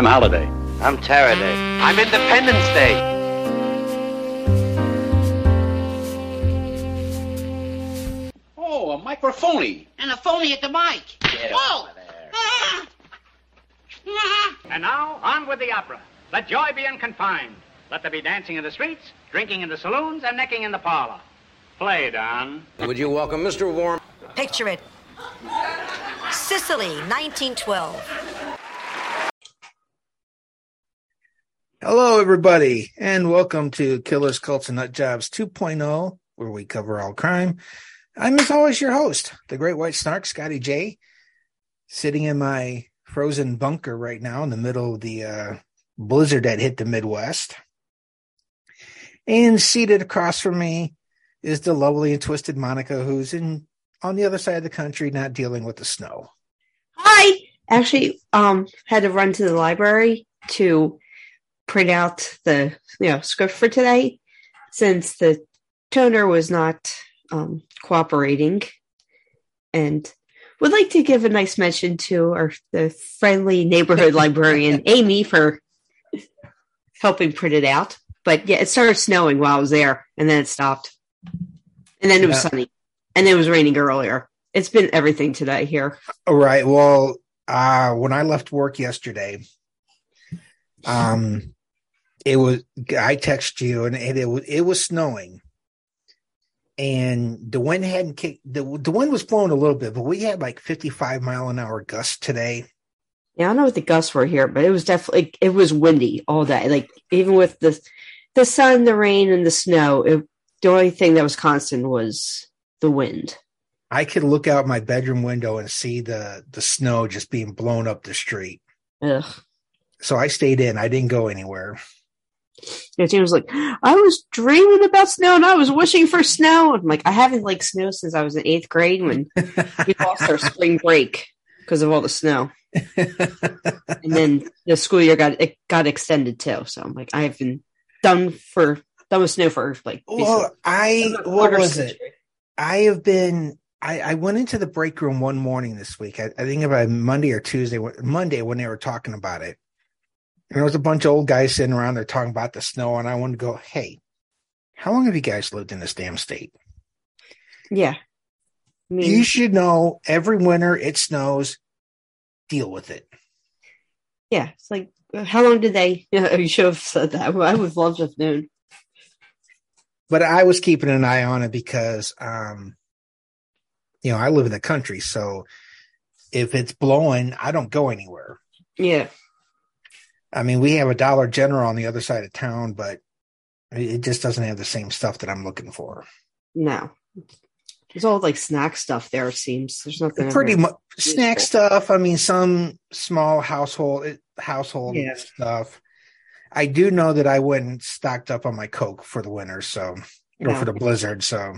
I'm Holiday. I'm Taraday. I'm Independence Day. Oh, a microphony. And a phony at the mic. Get oh! over there. Ah! And now, on with the opera. Let joy be unconfined. Let there be dancing in the streets, drinking in the saloons, and necking in the parlor. Play, Don. Would you welcome Mr. Warm? Picture it. Sicily, 1912. Hello, everybody, and welcome to Killers, Cults, and Nut Jobs 2.0, where we cover all crime. I'm, as always, your host, the Great White Snark, Scotty J, sitting in my frozen bunker right now in the middle of the uh, blizzard that hit the Midwest. And seated across from me is the lovely and twisted Monica, who's in on the other side of the country, not dealing with the snow. Hi. Actually, um, had to run to the library to print out the you know script for today, since the toner was not um, cooperating, and would like to give a nice mention to our the friendly neighborhood librarian Amy for helping print it out. But yeah, it started snowing while I was there, and then it stopped, and then it was Yeah. sunny, and it was raining earlier. It's been everything today here. All right. Well, uh, when I left work yesterday, um, it was I texted you and, and it was it was snowing, and the wind hadn't kicked. The the wind was blowing a little bit, but we had like fifty five mile an hour gusts today. Yeah, I don't know what the gusts were here, but it was definitely it was windy all day. Like even with the the sun, the rain, and the snow, it, the only thing that was constant was the wind. I could look out my bedroom window and see the the snow just being blown up the street. Ugh. So I stayed in. I didn't go anywhere. Yeah, James was like, I was dreaming about snow and I was wishing for snow. I'm like, I haven't liked snow since I was in eighth grade when we lost our spring break because of all the snow. And then the school year got it got extended too. So I'm like, I have been done for done with snow for like well, I what was it? I have been. I, I went into the break room one morning this week. I, I think about Monday or Tuesday, Monday when they were talking about it. And there was a bunch of old guys sitting around there talking about the snow, and I wanted to go, "Hey, how long have you guys lived in this damn state? Yeah. I mean, You should know every winter it snows. Deal with it." yeah, it's like, how long did they? Yeah, you should have said that. I would have loved to have known. But I was keeping an eye on it because, um, you know, I live in the country, so if it's blowing, I don't go anywhere. Yeah. I mean, we have a Dollar General on the other side of town, but it just doesn't have the same stuff that I'm looking for. No. There's all like snack stuff there, it seems. There's nothing. Pretty much snack useful. stuff. I mean, some small household household Yeah. stuff. I do know that I went and stocked up on my Coke for the winter, so or Yeah. for the blizzard. So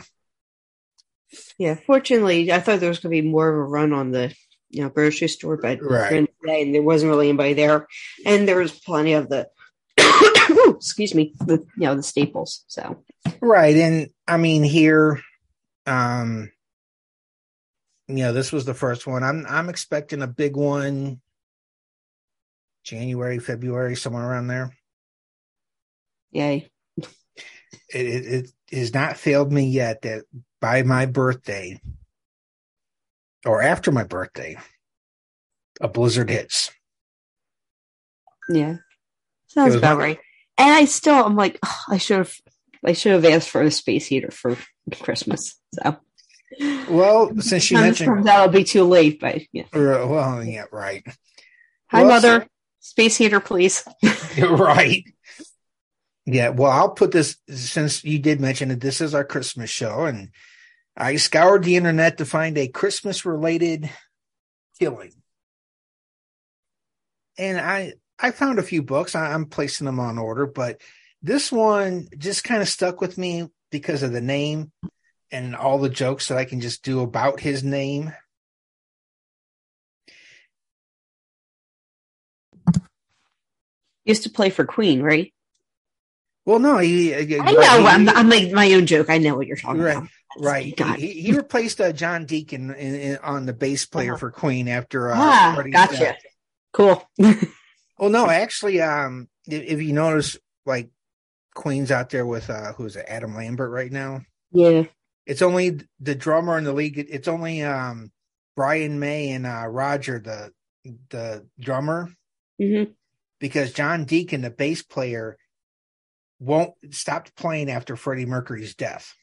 Yeah. Fortunately, I thought there was going to be more of a run on the you know grocery store, but Right. during the day, and there wasn't really anybody there, and there was plenty of the. excuse me, the you know the staples. So right, and I mean here, um, you know, this was the first one. I'm I'm expecting a big one. January, February, somewhere around there. yay. it, it, it has not failed me yet that by my birthday or after my birthday, a blizzard hits. Yeah. Sounds about my- right. And I still, I'm like, "Ugh, I should have, I should have asked for a space heater for Christmas. So, Well, since you mentioned, it'll be too late. But yeah. uh, well, yeah, right, Hi, Well, mother. Space heater, please. Right. Yeah, well, I'll put this since you did mention that This is our Christmas show, and I scoured the internet to find a Christmas related killing. And I I found a few books. I, I'm placing them on order, but this one just kind of stuck with me because of the name and all the jokes that I can just do about his name. Used to play for Queen, right? Well, no, he. Uh, I know. I'm, I'm like my own joke. I know what you're talking Right. about. Right. He, he replaced uh, John Deacon in, in, on the bass player Uh-huh. for Queen after. Uh, ah, Freddie's gotcha. death. Cool. well, no, actually, um, if, if you notice, like Queen's out there with uh, who's it, Adam Lambert right now. Yeah. It's only the drummer in the league. It's only um Brian May and uh, Roger, the the drummer, hmm because John Deacon, the bass player, won't stopped playing after Freddie Mercury's death.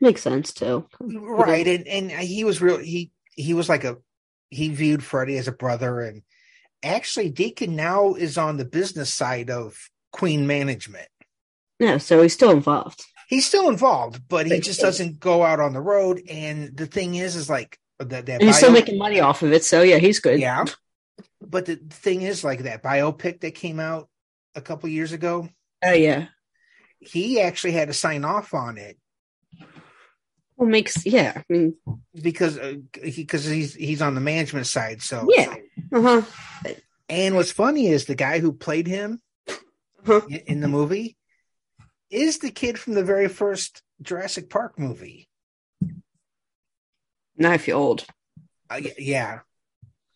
Makes sense too. Right, and and he was real. He he was like a he viewed Freddie as a brother, and actually Deacon now is on the business side of Queen management. Yeah, so he's still involved. He's still involved, but he just doesn't go out on the road. And the thing is, is like that that he's still making money off of it, so yeah, he's good. yeah. But the thing is, like that biopic that came out a couple years ago, Oh yeah. he actually had to sign off on it Well makes yeah. I mean because uh, he because he's he's on the management side. So Yeah. uh-huh. And what's funny is the guy who played him Uh-huh. in the movie is the kid from the very first Jurassic Park movie. Now I feel old. Uh, yeah,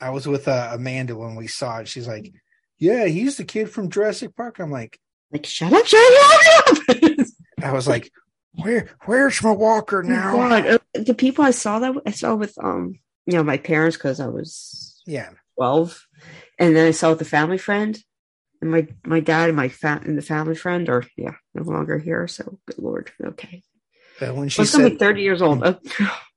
I was with uh, Amanda when we saw it. She's like, "Yeah, he's the kid from Jurassic Park." I'm like, Like shut up, shut up, shut up. I was like, "Where, where's my walker now?" God, uh, the people I saw that I saw with um you know my parents because I was Yeah, twelve, and then I saw with the family friend, and my my dad and my fa- and the family friend are yeah no longer here. So good lord, okay. but when she She's gonna said, thirty years old. Oh,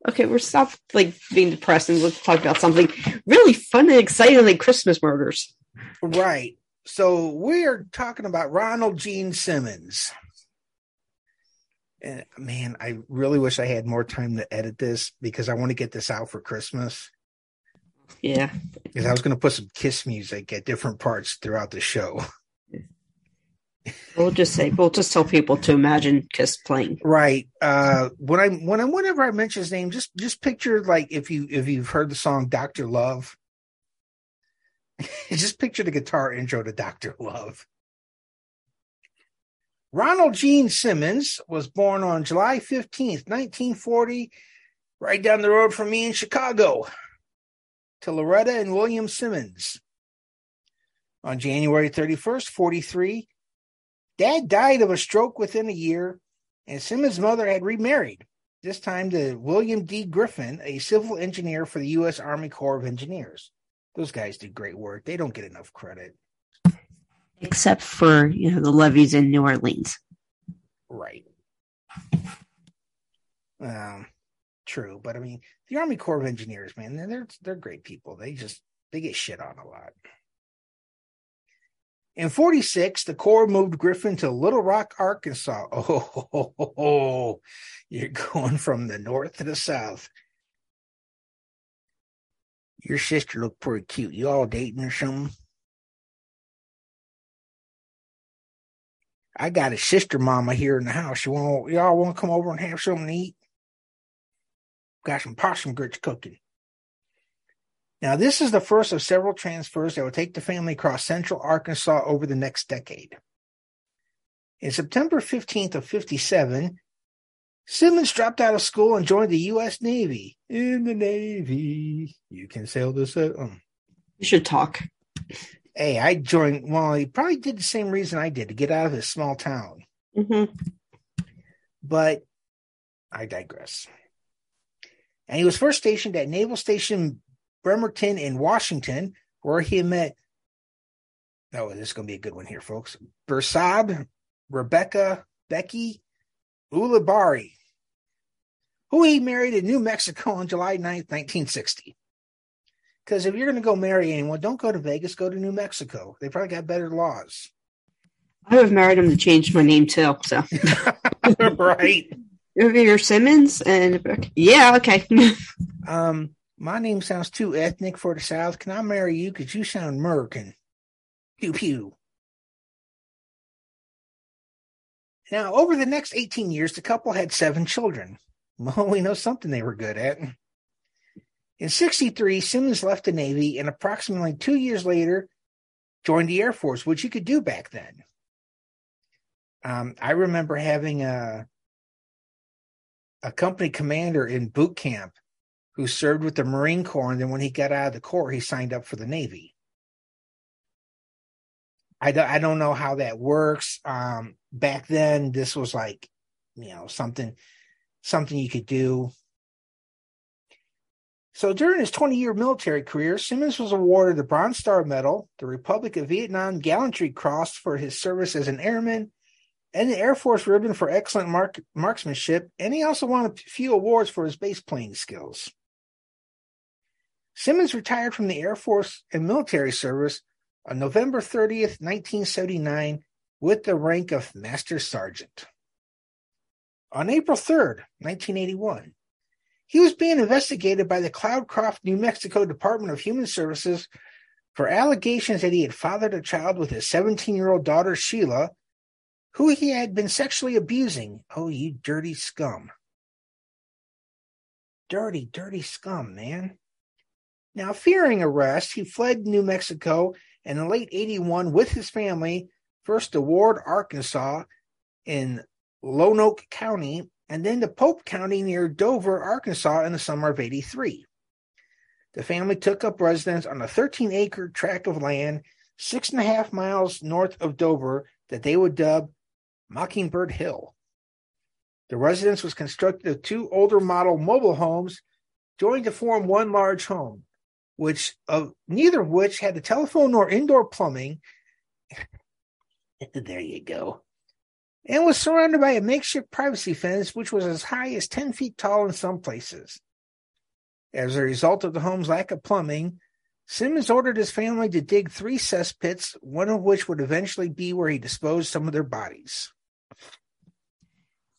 Okay, we're stop like being depressed and let's talk about something really fun and exciting like Christmas murders. "Right," so we're talking about Ronald Gene Simmons. And man, I really wish I had more time to edit this because I want to get this out for Christmas. Yeah, Because I was going to put some Kiss music at different parts throughout the show. we'll just say we'll just tell people to imagine Kiss playing. Right. Uh, when I when I whenever I mention his name, just just picture like if you if you've heard the song Doctor Love, just picture the guitar intro to Doctor Love. Ronald Gene Simmons was born on July 15th, 1940, right down the road from me in Chicago, to Loretta and William Simmons. On January 31st, 43, Dad died of a stroke within a year, and Simmons' mother had remarried, this time to William D. Griffin, a civil engineer for the U.S. Army Corps of Engineers. Those guys do great work. They don't get enough credit. Except for you know the levees in New Orleans. Right. Um, true, but I mean, the Army Corps of Engineers, man, they're they're great people. They just they get shit on a lot. In 46, the Corps moved Griffin to Little Rock, Arkansas. Oh, ho. you're going from the north to the south. Your sister looked pretty cute. You all dating or something? I got a sister mama here in the house. You want y'all want to come over and have something to eat? Got some possum grits cooking. Now, this is the first of several transfers that will take the family across central Arkansas over the next decade. In September 15th of 57, Simmons dropped out of school and joined the U.S. Navy. In the Navy, you can sail the sea. Um, You should talk. Hey, I joined. Well, he probably did the same reason I did to get out of his small town. hmm but I digress. And he was first stationed at Naval Station Bremerton in Washington, where he met. Oh, this is going to be a good one here, folks. Bersab, Rebecca, Becky, Ulibarri, who he married in New Mexico on July 9th, 1960. Because if you're going to go marry anyone, don't go to Vegas, go to New Mexico. They probably got better laws. I would have married him to change my name too. So right. you're Simmons and yeah, okay. Um, my name sounds too ethnic for the South. Can I marry you? Because you sound American. Pew pew. Now, over the next 18 years, the couple had seven children. Well, we know something they were good at. In 63, Simmons left the Navy and approximately two years later joined the Air Force, which you could do back then. Um, I remember having a, a company commander in boot camp who served with the Marine Corps, and then when he got out of the Corps, he signed up for the Navy. I don't I don't know how that works. Um, back then, this was like, you know, something something you could do. So during his 20 year military career, Simmons was awarded the Bronze Star Medal, the Republic of Vietnam Gallantry Cross for his service as an airman, and the Air Force Ribbon for excellent mark- marksmanship. And he also won a few awards for his bass playing skills. Simmons retired from the Air Force and military service on November 30th, 1979, with the rank of Master Sergeant. On April 3rd, 1981, he was being investigated by the Cloudcroft, New Mexico Department of Human Services for allegations that he had fathered a child with his 17 year old daughter, Sheila, who he had been sexually abusing. Oh, you dirty scum. Dirty, dirty scum, man. Now, fearing arrest, he fled New Mexico and in late 81 with his family, first to Ward, Arkansas, in Lonoke County, and then to Pope County near Dover, Arkansas in the summer of 83. The family took up residence on a 13 acre tract of land six and a half miles north of Dover that they would dub Mockingbird Hill. The residence was constructed of two older model mobile homes joined to form one large home, which of neither of which had a telephone nor indoor plumbing. there you go. And was surrounded by a makeshift privacy fence, which was as high as 10 feet tall in some places. As a result of the home's lack of plumbing, Simmons ordered his family to dig three cesspits, one of which would eventually be where he disposed some of their bodies.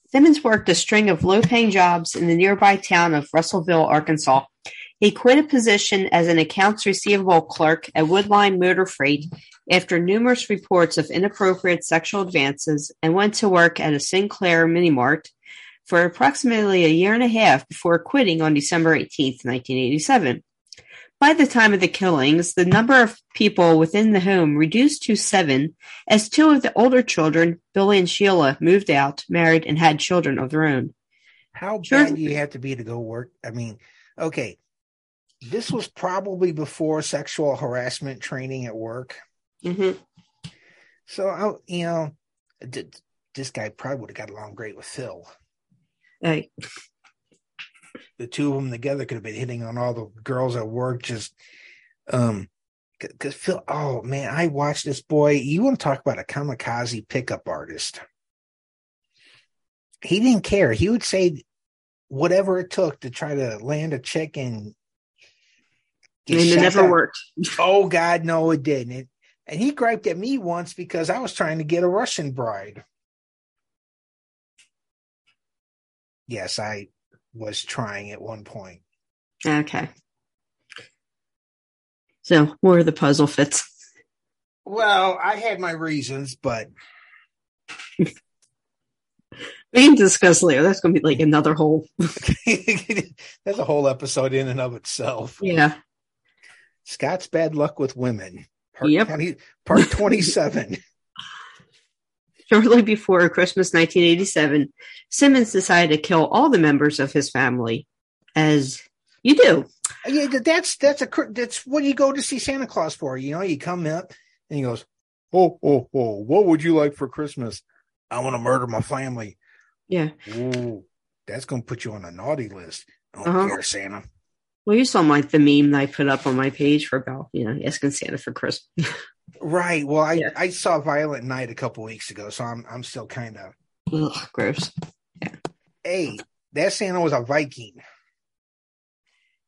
Simmons worked a string of low paying jobs in the nearby town of Russellville, Arkansas. He quit a position as an accounts receivable clerk at Woodline Motor Freight after numerous reports of inappropriate sexual advances and went to work at a Sinclair Mini Mart for approximately a year and a half before quitting on December 18, 1987. By the time of the killings, the number of people within the home reduced to seven, as two of the older children, Billy and Sheila, moved out, married, and had children of their own. How bad do you have to be to go work? I mean, okay, this was probably before sexual harassment training at work. Mm-hmm. So, I, you know, d- this guy probably would have got along great with Phil. Hey, the two of them together could have been hitting on all the girls at work. Just, um, because Phil, oh man, I watched this boy. You want to talk about a kamikaze pickup artist? He didn't care. He would say whatever it took to try to land a chick and. And it never down. worked. Oh God, no, it didn't. It, and he griped at me once because I was trying to get a Russian bride. Yes, I was trying at one point. Okay. So, where are the puzzle fits? Well, I had my reasons, but We can discuss later. That's going to be like another whole. that's a whole episode in and of itself. Yeah. Scott's bad luck with women. Part, Yep. 20 part 27. Shortly before Christmas 1987, Simmons decided to kill all the members of his family, as you do. yeah, that's that's a that's what you go to see Santa Claus for. You know, you come up and he goes, "Oh, oh, oh, what would you like for Christmas? I want to murder my family." Yeah. Ooh, that's gonna put you on a naughty list. I don't Uh-huh. care, Santa. Well, you saw my the meme that I put up on my page for about you know asking Santa for Christmas. Right. Well, I Yeah. I saw Violent Night a couple weeks ago, so I'm I'm still kind of. Gross. Hey, that Santa was a Viking.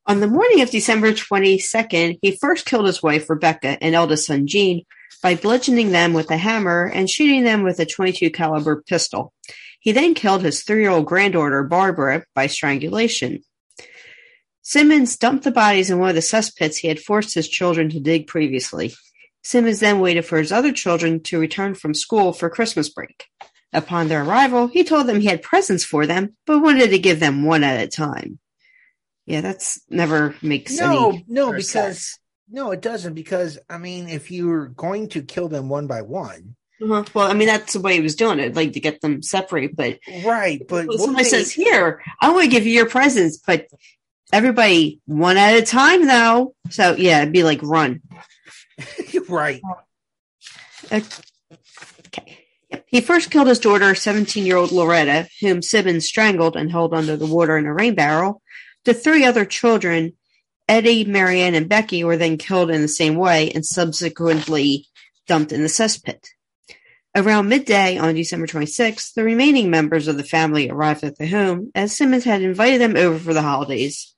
On the morning of December 22nd, he first killed his wife, Rebecca, and eldest son, Gene, by bludgeoning them with a hammer and shooting them with a 22 caliber pistol. He then killed his three-year-old granddaughter, Barbara, by strangulation. Simmons dumped the bodies in one of the cesspits he had forced his children to dig previously. Simmons then waited for his other children to return from school for Christmas break. Upon their arrival, he told them he had presents for them, but wanted to give them one at a time. Yeah, that's never makes No, any no, because sense. no, it doesn't. Because I mean, if you're going to kill them one by one, Uh-huh. Well, I mean that's the way he was doing it, like to get them separate. But right? But what somebody they- says, "Here, I want to give you your presents," but everybody one at a time, though. So yeah, it'd be like run. right. Okay. He first killed his daughter, 17 year old Loretta, whom Simmons strangled and held under the water in a rain barrel. The three other children, Eddie, Marianne, and Becky, were then killed in the same way and subsequently dumped in the cesspit. Around midday on December 26th, the remaining members of the family arrived at the home as Simmons had invited them over for the holidays.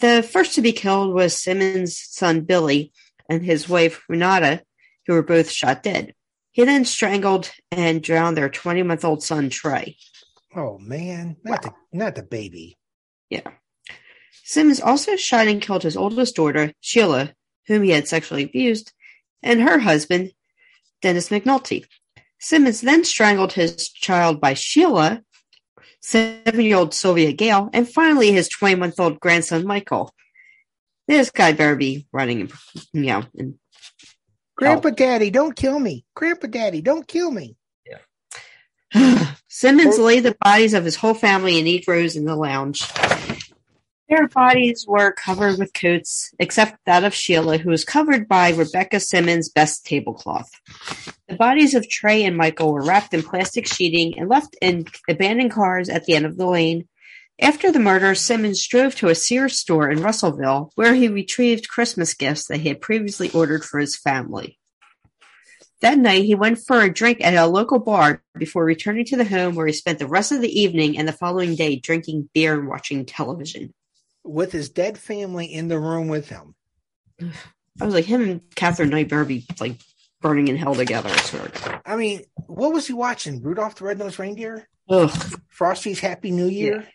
The first to be killed was Simmons' son Billy and his wife Renata, who were both shot dead. He then strangled and drowned their 20 month old son Trey. Oh man, not the not the baby. Yeah. Simmons also shot and killed his oldest daughter, Sheila, whom he had sexually abused, and her husband, Dennis McNulty. Simmons then strangled his child by Sheila, seven year old Sylvia Gale, and finally his 20 month old grandson, Michael. This guy better be running, you know, and Grandpa Daddy, don't kill me. Grandpa Daddy, don't kill me. Simmons laid the bodies of his whole family in neat rows in the lounge. Their bodies were covered with coats, except that of Sheila, who was covered by Rebecca Simmons' best tablecloth. The bodies of Trey and Michael were wrapped in plastic sheeting and left in abandoned cars at the end of the lane. After the murder, Simmons drove to a Sears store in Russellville, where he retrieved Christmas gifts that he had previously ordered for his family. That night, he went for a drink at a local bar before returning to the home where he spent the rest of the evening and the following day drinking beer and watching television. With his dead family in the room with him. I was like, him and Katherine Knight better be like burning in hell together. I swear. I mean, what was he watching? Rudolph the Red-Nosed Reindeer? Ugh, Frosty's Happy New Year?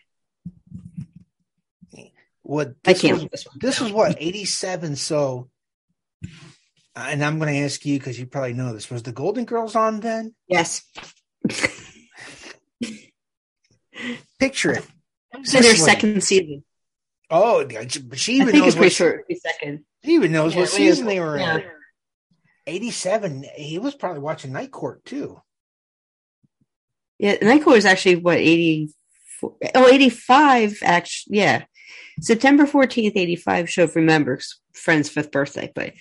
What I can't was, this one. this was what, 87, so and I'm gonna ask you because you probably know this. Was the Golden Girls on then? Yes. Picture it. It's in their second season. Oh, but she even knows what sure second. she even knows Yeah, what season is. they were Yeah. in. 87. He was probably watching Night Court too. Yeah, Night Court is actually what, 84? Oh, 85, actually. Yeah. September 14th, 85 show remembers friend's fifth birthday. But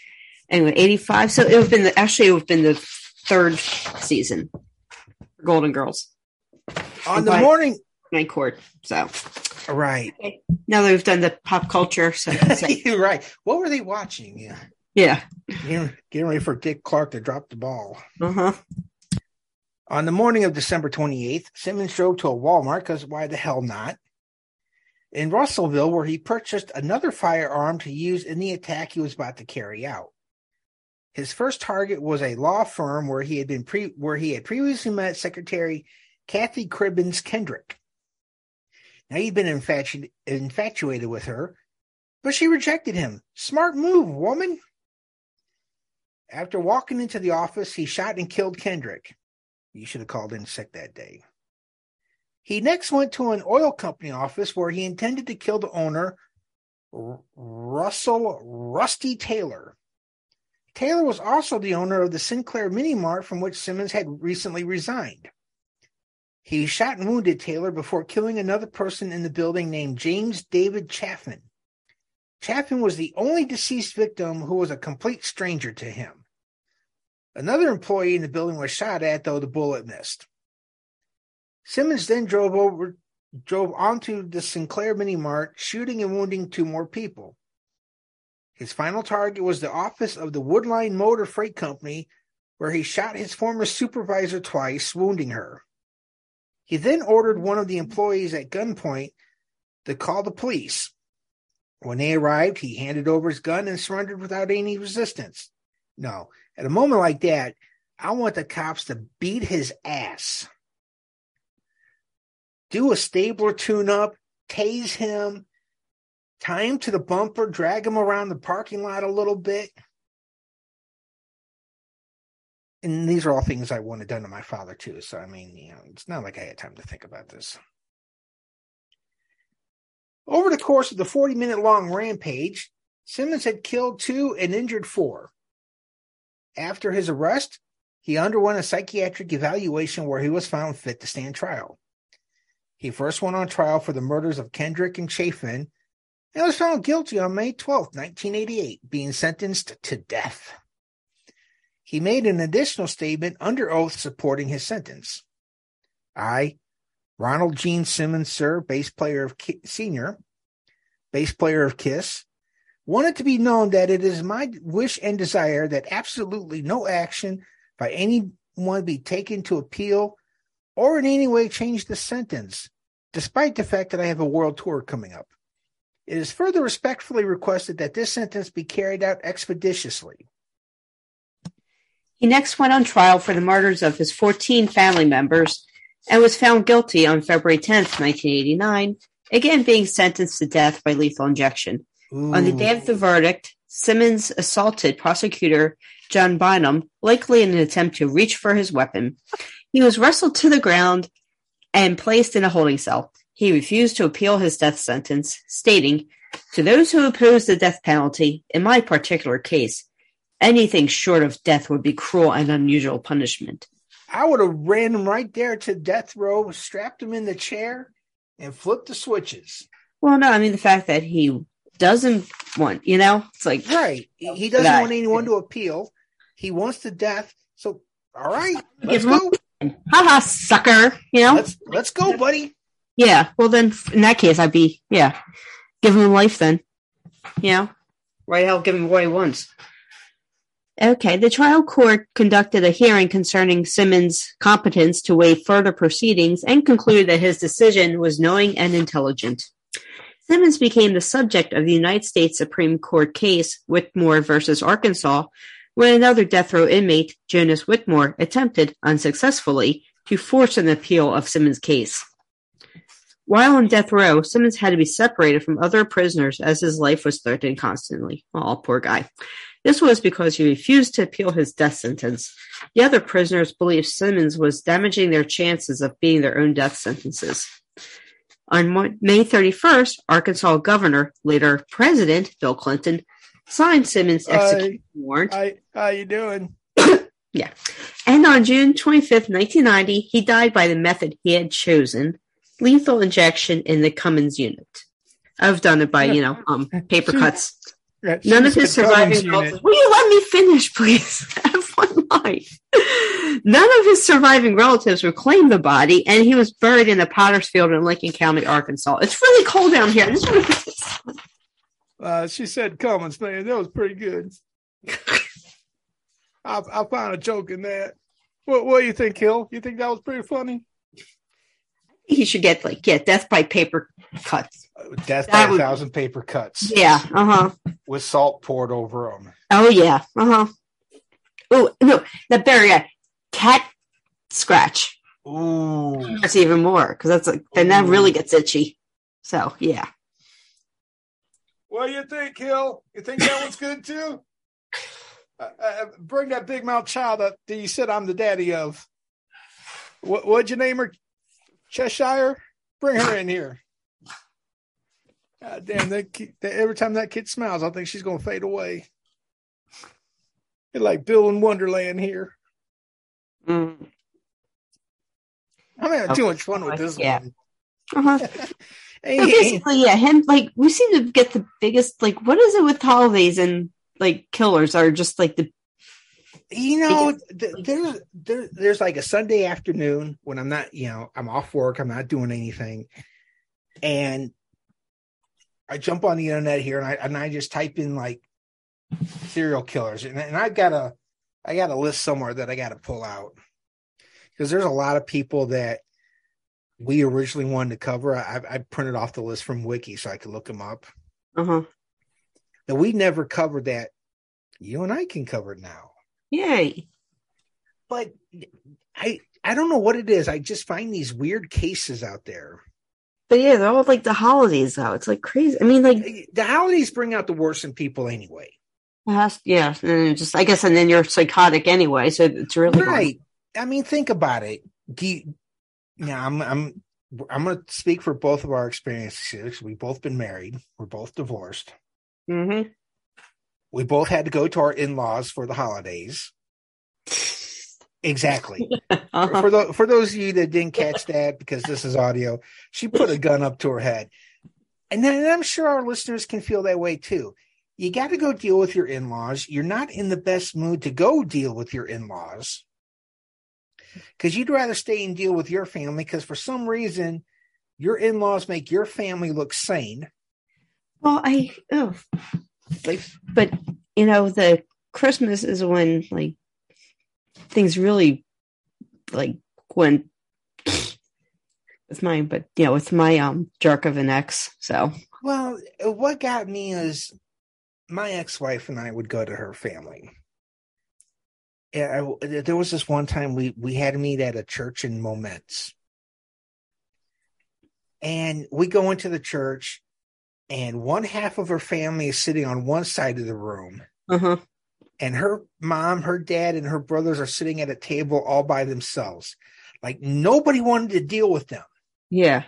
anyway, 85. So it would have been the, actually, it would have been the third season for Golden Girls, On the morning, Night Court. So right? now that we've done the pop culture, so, right. What were they watching? Yeah, yeah. getting, ready for Dick Clark to drop the ball. Uh huh. On the morning of December 28th, Simmons drove to a Walmart because why the hell not? In Russellville, where he purchased another firearm to use in the attack he was about to carry out. His first target was a law firm where he had been pre- where he had previously met Secretary Kathy Cribbins Kendrick. Now he'd been infatu- infatuated with her, but she rejected him. Smart move, woman. After walking into the office, he shot and killed Kendrick. You should have called in sick that day. He next went to an oil company office where he intended to kill the owner, R- Russell Rusty Taylor. Taylor was also the owner of the Sinclair Mini Mart from which Simmons had recently resigned. He shot and wounded Taylor before killing another person in the building named James David Chaffin. Chaffin was the only deceased victim who was a complete stranger to him. Another employee in the building was shot at, though the bullet missed. Simmons then drove over, drove onto the Sinclair Mini Mart, shooting and wounding two more people. His final target was the office of the Woodline Motor Freight Company, where he shot his former supervisor twice, wounding her. He then ordered one of the employees at gunpoint to call the police. When they arrived, he handed over his gun and surrendered without any resistance. No, at a moment like that, I want the cops to beat his ass. Do a Stabler tune up, tase him, tie him to the bumper, drag him around the parking lot a little bit. And these are all things I wanted done to my father, too. So, I mean, you know, it's not like I had time to think about this. Over the course of the 40 minute long rampage, Simmons had killed two and injured four. After his arrest, he underwent a psychiatric evaluation where he was found fit to stand trial. He first went on trial for the murders of Kendrick and Chaffin and was found guilty on May 12, 1988, being sentenced to death. He made an additional statement under oath supporting his sentence. I, Ronald Gene Simmons, sir, bass player of Ki- Senior, bass player of Kiss, wanted to be known that it is my wish and desire that absolutely no action by anyone be taken to appeal or in any way change the sentence, despite the fact that I have a world tour coming up. It is further respectfully requested that this sentence be carried out expeditiously. He next went on trial for the murders of his 14 family members and was found guilty on February 10th, 1989, again being sentenced to death by lethal injection. On the day of the verdict, Simmons assaulted prosecutor John Bynum, likely in an attempt to reach for his weapon. He was wrestled to the ground and placed in a holding cell. He refused to appeal his death sentence, stating, To those who oppose the death penalty, in my particular case, anything short of death would be cruel and unusual punishment. I would have ran him right there to death row, strapped him in the chair, and flipped the switches. Well, no, I mean the fact that he doesn't want, you know, it's like Right. He doesn't Right. want anyone to appeal. He wants the death. So, all right, let's Give go. haha, sucker, you know? Let's let's go, buddy. Yeah. Well, then in that case, I'd be, yeah, give him life then. You know, right? I'll give him what he wants. Okay. The trial court conducted a hearing concerning Simmons' competence to waive further proceedings and concluded that his decision was knowing and intelligent. Simmons became the subject of the United States Supreme Court case Whitmore versus Arkansas, when another death row inmate, Jonas Whitmore, attempted unsuccessfully to force an appeal of Simmons' case. While on death row, Simmons had to be separated from other prisoners as his life was threatened constantly. Oh, poor guy. This was because he refused to appeal his death sentence. The other prisoners believed Simmons was damaging their chances of being their own death sentences. On May 31st, Arkansas Governor, later President Bill Clinton, signed Simmons' execution warrant. Hi, how you doing? Yeah. And on June 25th, 1990, he died by the method he had chosen lethal injection in the Cummins unit. I've done it by, you know, um, paper cuts. None of his surviving unit. relatives. Will you let me finish, please? Have one life. None of his surviving relatives claim the body, and he was buried in a potter's field in Lincoln County, Arkansas. It's really cold down here. I just want to Uh, she said Cummins, man. That was pretty good. I, I found a joke in that. What, what do you think, Hill? You think that was pretty funny? he should get like yeah, death by paper cuts. Death That by a thousand paper cuts Yeah, uh huh. with salt poured over them. Oh yeah, uh huh. Oh no, that uh, cat scratch. Ooh. That's even more because that's like then that really gets itchy. So yeah, What do you think, Hill? You think that one's good too? Uh, uh, bring that big mouth child up that you said I'm the daddy of. What, what'd you name her? Cheshire? Bring her in here. God damn, that, kid, that every time that kid smiles, I think she's going to fade away. You're like Bill in Wonderland here. mm. I'm having too much fun with this Yeah. one. uh-huh. Hey, So basically, yeah, him like we seem to get the biggest like what is it with holidays and like killers are just like the you know, th- there's there, there's like a Sunday afternoon when I'm not, you know, I'm off work, I'm not doing anything, and I jump on the internet here and I and I just type in like serial killers, and, and I got a I got a list somewhere that I got to pull out because there's a lot of people that we originally wanted to cover. I, I printed off the list from Wiki so I could look them up. uh huh. That we never covered that. You and I can cover it now. Yay. but I I don't know what it is. I just find these weird cases out there. But yeah, they're all like the holidays though. It's like crazy. I mean, like The holidays bring out the worst in people anyway. has- yeah, and just I guess, and then you're psychotic anyway, so it's really hard. Right. I mean, think about it. Do you, now I'm I'm I'm going to speak for both of our experiences. We've both been married. We're both divorced. Mm-hmm. We both had to go to our in-laws for the holidays. Exactly. Uh-huh. for the, for those of you that didn't catch that because this is audio, she put a gun up to her head, and then and I'm sure our listeners can feel that way too. you got to go deal with your in-laws. You're not in the best mood to go deal with your in-laws because you'd rather stay and deal with your family because for some reason your in-laws make your family look sane. Well, I oh, like, but you know, the Christmas is when like things really like went with my, but yeah, with my um jerk of an ex. So Well, what got me is my ex-wife and I would go to her family. Yeah, I, there was this one time we we had to meet at a church in Momence, and we go into the church, and one half of her family is sitting on one side of the room, uh huh. And her mom, her dad, and her brothers are sitting at a table all by themselves. Like nobody wanted to deal with them, Yeah,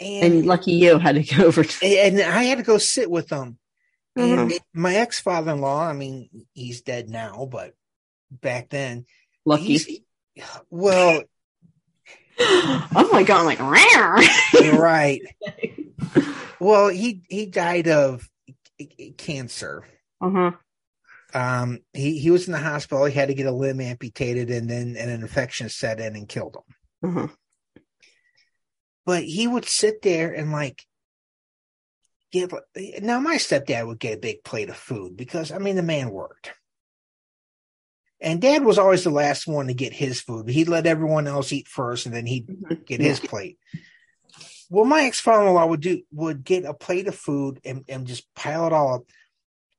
and and lucky you had to go over. To, and I had to go sit with them. And Mhm. my ex father in law, I mean, he's dead now, but back then, lucky. well, oh my god! I'm like, rare. right. Well, he he died of cancer. uh huh. Um, he he was in the hospital. He had to get a limb amputated, and then and an infection set in and killed him. Huh. But he would sit there and like get. Now my stepdad would get a big plate of food because I mean the man worked. And dad was always the last one to get his food. He'd let everyone else eat first and then he'd get his plate. Well, my ex father in law would do would get a plate of food and, and just pile it all up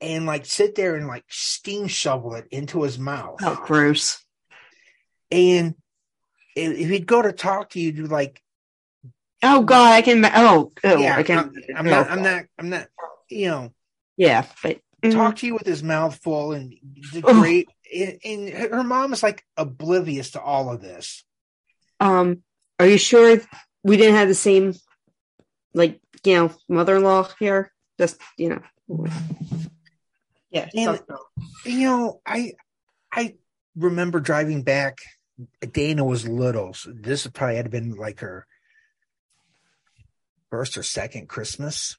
and like sit there and like steam shovel it into his mouth. Oh, gross. And if he'd go to talk to you, you'd like, Oh god, I can. Oh, oh yeah, I can. I'm, I'm not, I'm not, I'm not, you know, Yeah, but mhm. talk to you with his mouth full and the great. And, and her mom is like oblivious to all of this. Um, are you sure we didn't have the same, like you know, mother-in-law here? Just you know. Yeah. And- you know, I I remember driving back. Dana was little, so this probably had been like her first or second Christmas,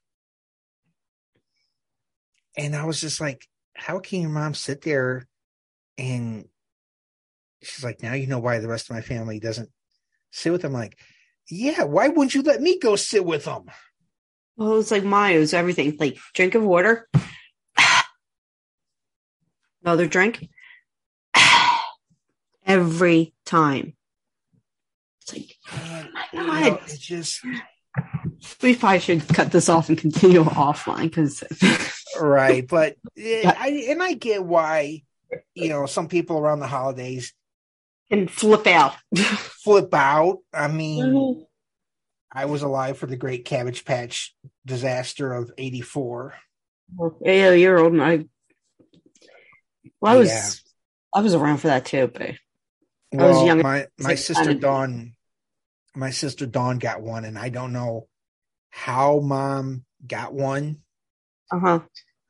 and I was just like, "How can your mom sit there?" And she's like, "Now you know why the rest of my family doesn't sit with them." like, yeah, why wouldn't you let me go sit with them? well, it's like mine. It was everything. Like drink of water. Another drink. Every time. It's like And, my you know, God. it's just we probably should cut this off and continue offline because right but I, and i get why you know some people around the holidays and flip out. flip out i mean Mm-hmm. i was alive for the great cabbage patch disaster of 84 yeah, you're old. And I, well, I was, Yeah. I was around for that too, but I was young. my my like, sister kinda- dawn my sister dawn got one and i don't know how mom got one uh huh.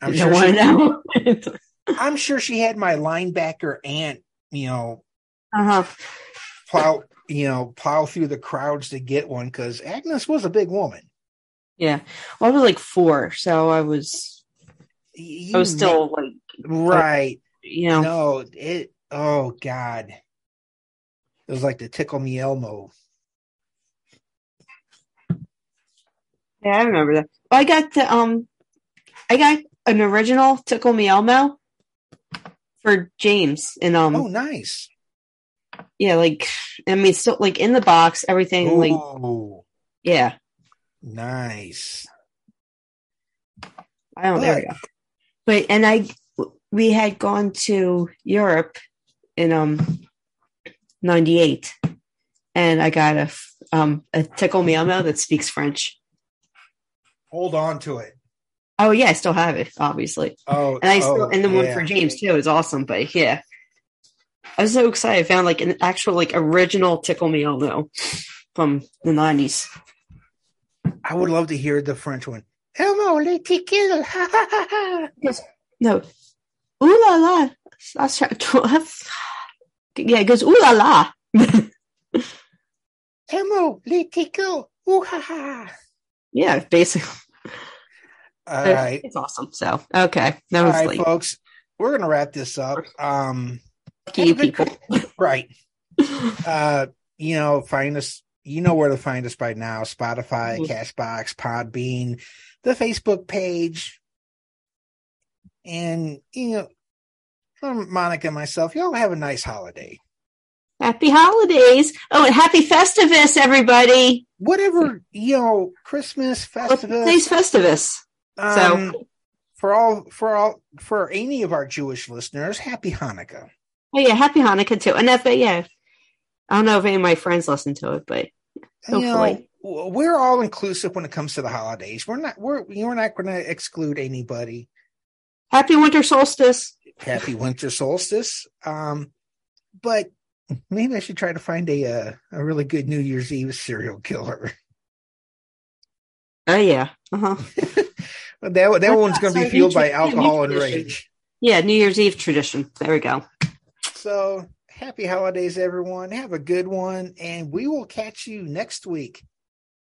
i'm You sure she, know? i'm sure she had my linebacker aunt you know uh huh. plow you know plow through the crowds to get one because agnes was a big woman Yeah. Well, I was like four, so I was, You I was still like, right you know, no it oh god it was like the tickle me elmo yeah, I remember that. I got the um, I got an original Tickle Me Elmo for James, and um, oh nice yeah, like I mean, still like in the box, everything, like oh yeah. nice I don't. There we go. But and I, we had gone to Europe in um '98, and I got a um a Tickle Me Elmo that speaks French. hold on to it Oh yeah, I still have it, obviously, oh and I still oh, and the one for James too is awesome. But yeah, I was so excited. I found like an actual like original Tickle Me Elmo from the '90s. i would love to hear the french one elmo le tickle ha No, ooh la la. That's yeah, it goes ooh la la. elmo le go. ooh ha ha yeah, basically. All right. It's awesome. So okay. That All was right, like folks. We're gonna wrap this up. Um you people. right. Uh, you know, find us you know where to find us by now. Spotify, Mhm. Castbox, Podbean, the Facebook page. And you know, Monica and myself, y'all have a nice holiday. Happy holidays. Oh, and happy Festivus, everybody. Whatever, you know, Christmas, Well, Festivus. Today's Festivus. Um, for all for all for any of our Jewish listeners, happy Hanukkah. Oh yeah, happy Hanukkah too. And if yeah. I don't know if any of my friends listen to it, but You know, Hopefully. we're all inclusive when it comes to the holidays. We're not we're you're not going to exclude anybody. Happy winter solstice. Happy winter solstice. Um, but maybe I should try to find a uh, a really good New Year's Eve serial killer. Oh yeah. Uh-huh. That that one's going to be fueled by alcohol and rage. Yeah, New Year's Eve tradition. There we go. So happy holidays, everyone. Have a good one, and we will catch you next week.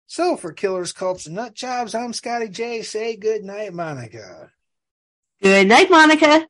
So for Killers, Cults, and Nut Jobs, I'm Scotty J. Say good night, Monica. Good night, Monica.